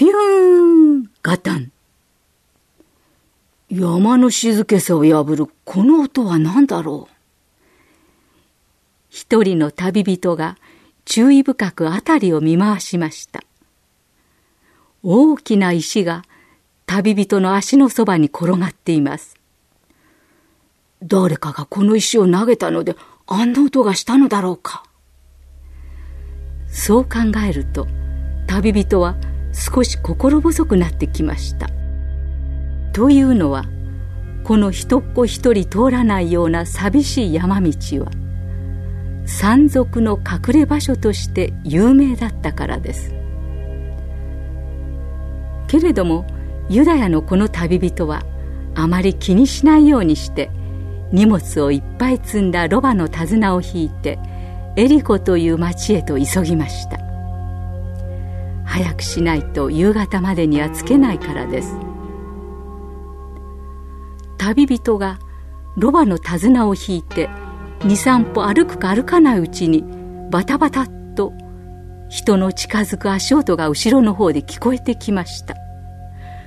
ピューンガタン山の静けさを破るこの音は何だろう一人の旅人が注意深く辺りを見回しました。大きな石が旅人の足のそばに転がっています。誰かがこの石を投げたのであんな音がしたのだろうか。そう考えると旅人は少し心細くなってきました。というのはこの一っ子一人通らないような寂しい山道は山賊の隠れ場所として有名だったからですけれどもユダヤのこの旅人はあまり気にしないようにして荷物をいっぱい積んだロバの手綱を引いてエリコという町へと急ぎました早くしないと夕方までには着けないからです。旅人がロバの手綱を引いて23歩歩くか歩かないうちにバタバタっと人の近づく足音が後ろの方で聞こえてきました。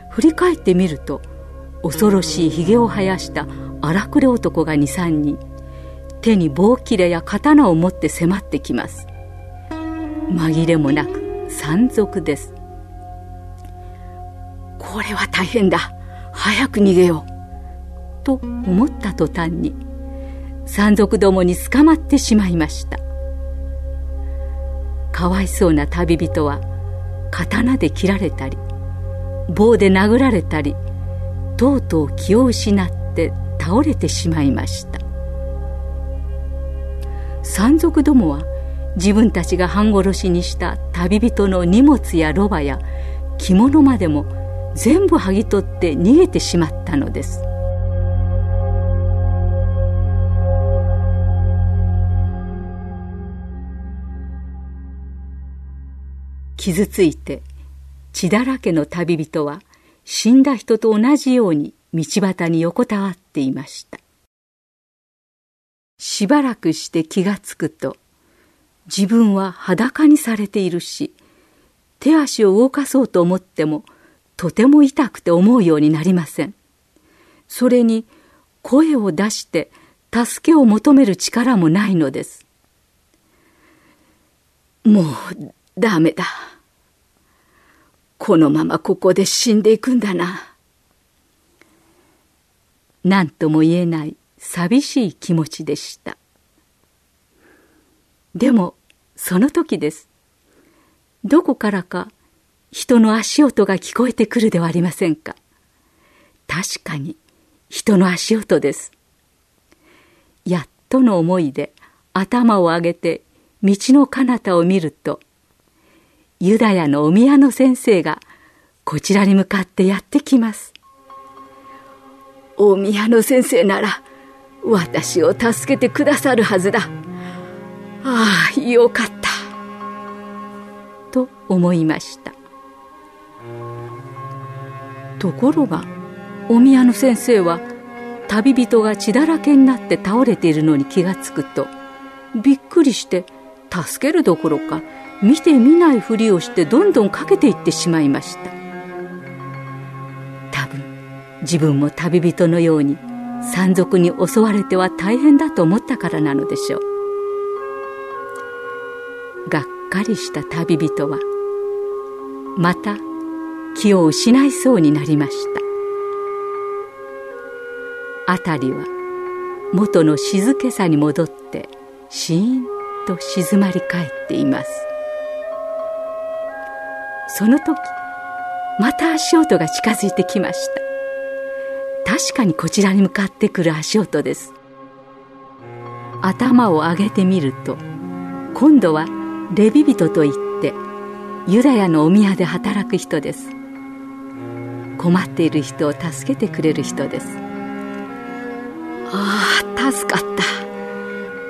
振り返ってみると恐ろしいひげを生やした荒くれ男が23人手に棒切れや刀を持って迫ってきます。紛れもなく山賊です。これは大変だ。早く逃げよう。と思った途端に山賊どもに捕まってしまいました。かわいそうな旅人は刀で切られたり棒で殴られたりとうとう気を失って倒れてしまいました。山賊どもは自分たちが半殺しにした旅人の荷物やロバや着物までも全部剥ぎ取って逃げてしまったのです。傷ついて血だらけの旅人は死んだ人と同じように道端に横たわっていました。しばらくして気がつくと自分は裸にされているし手足を動かそうと思ってもとても痛くて思うようになりませんそれに声を出して助けを求める力もないのですもうダメだこのままここで死んでいくんだな。何とも言えない寂しい気持ちでした。でも、その時です。どこからか人の足音が聞こえてくるではありませんか。確かに人の足音です。やっとの思いで頭を上げて道の彼方を見ると、ユダヤのお宮の先生がこちらに向かってやってきます。お宮の先生なら私を助けてくださるはずだ。ああ、よかった。と思いました。ところが、お宮の先生は旅人が血だらけになって倒れているのに気がつくと、びっくりして助けるどころか見て見ないふりをしてどんどんかけていってしまいました多分自分も旅人のように山賊に襲われては大変だと思ったからなのでしょうがっかりした旅人はまた気を失いそうになりました。辺りは元の静けさに戻ってシーンと静まり返っています。その時また足音が近づいてきました。確かにこちらに向かってくる足音です。頭を上げてみると今度はレビ人といってユダヤのお宮で働く人です。困っている人を助けてくれる人です。ああ助かった。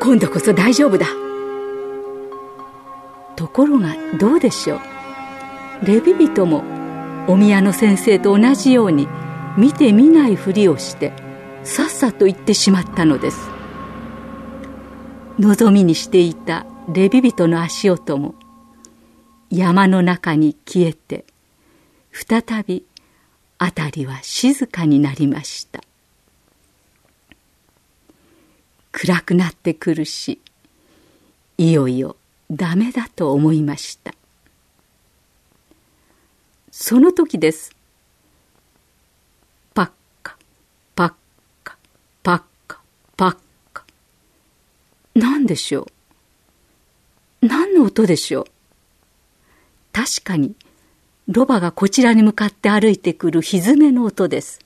今度こそ大丈夫だ。ところがどうでしょう。レビ人もお宮の先生と同じように見て見ないふりをしてさっさと行ってしまったのです。望みにしていたレビ人の足音も山の中に消えて再び辺りは静かになりました。暗くなってくるしいよいよダメだと思いました。その時です。パッカパッカパッカパッカ。何でしょう。の音でしょう？確かにロバがこちらに向かって歩いてくる蹄の音です。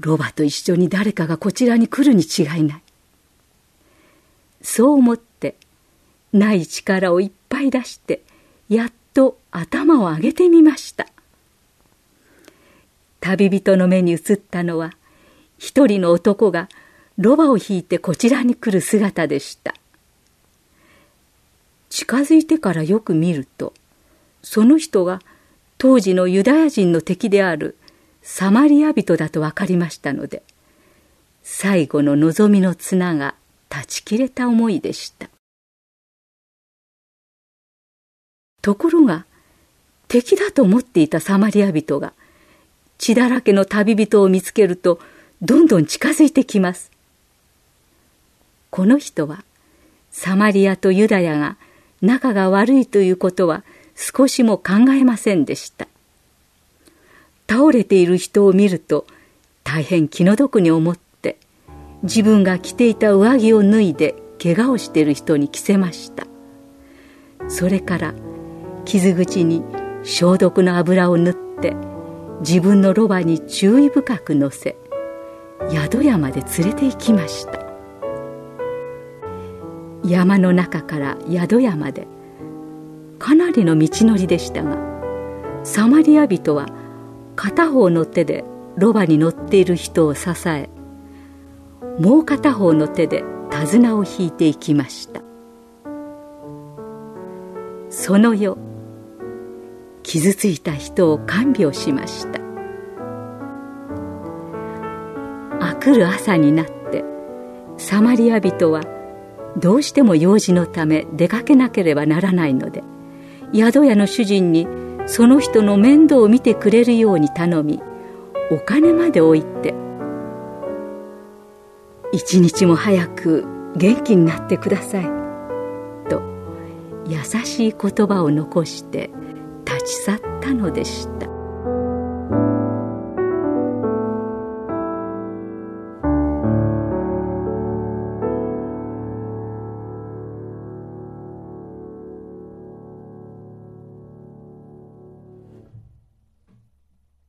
ロバと一緒に誰かがこちらに来るに違いない。そう思ってない力をいっぱい出してやっと頭を上げてみました。旅人の目に映ったのは一人の男がロバを引いてこちらに来る姿でした。近づいてからよく見るとその人が当時のユダヤ人の敵であるサマリア人だと分かりましたので最後の望みの綱が断ち切れた思いでした。ところが敵だと思っていたサマリア人が血だらけの旅人を見つけるとどんどん近づいてきます。この人はサマリアとユダヤが仲が悪いということは少しも考えませんでした。倒れている人を見ると大変気の毒に思って自分が着ていた上着を脱いで怪我をしている人に着せました。それから傷口に消毒の油を塗って自分のロバに注意深く乗せ宿屋まで連れて行きました。山の中から宿屋まで。かなりの道のりでしたがサマリア人は片方の手でロバに乗っている人を支えもう片方の手で手綱を引いていきました。その夜傷ついた人を看病しました。あくる朝になってサマリア人はどうしても用事のため出かけなければならないので宿屋の主人にその人の面倒を見てくれるように頼みお金まで置いて一日も早く元気になってくださいと優しい言葉を残して立ち去ったのでした。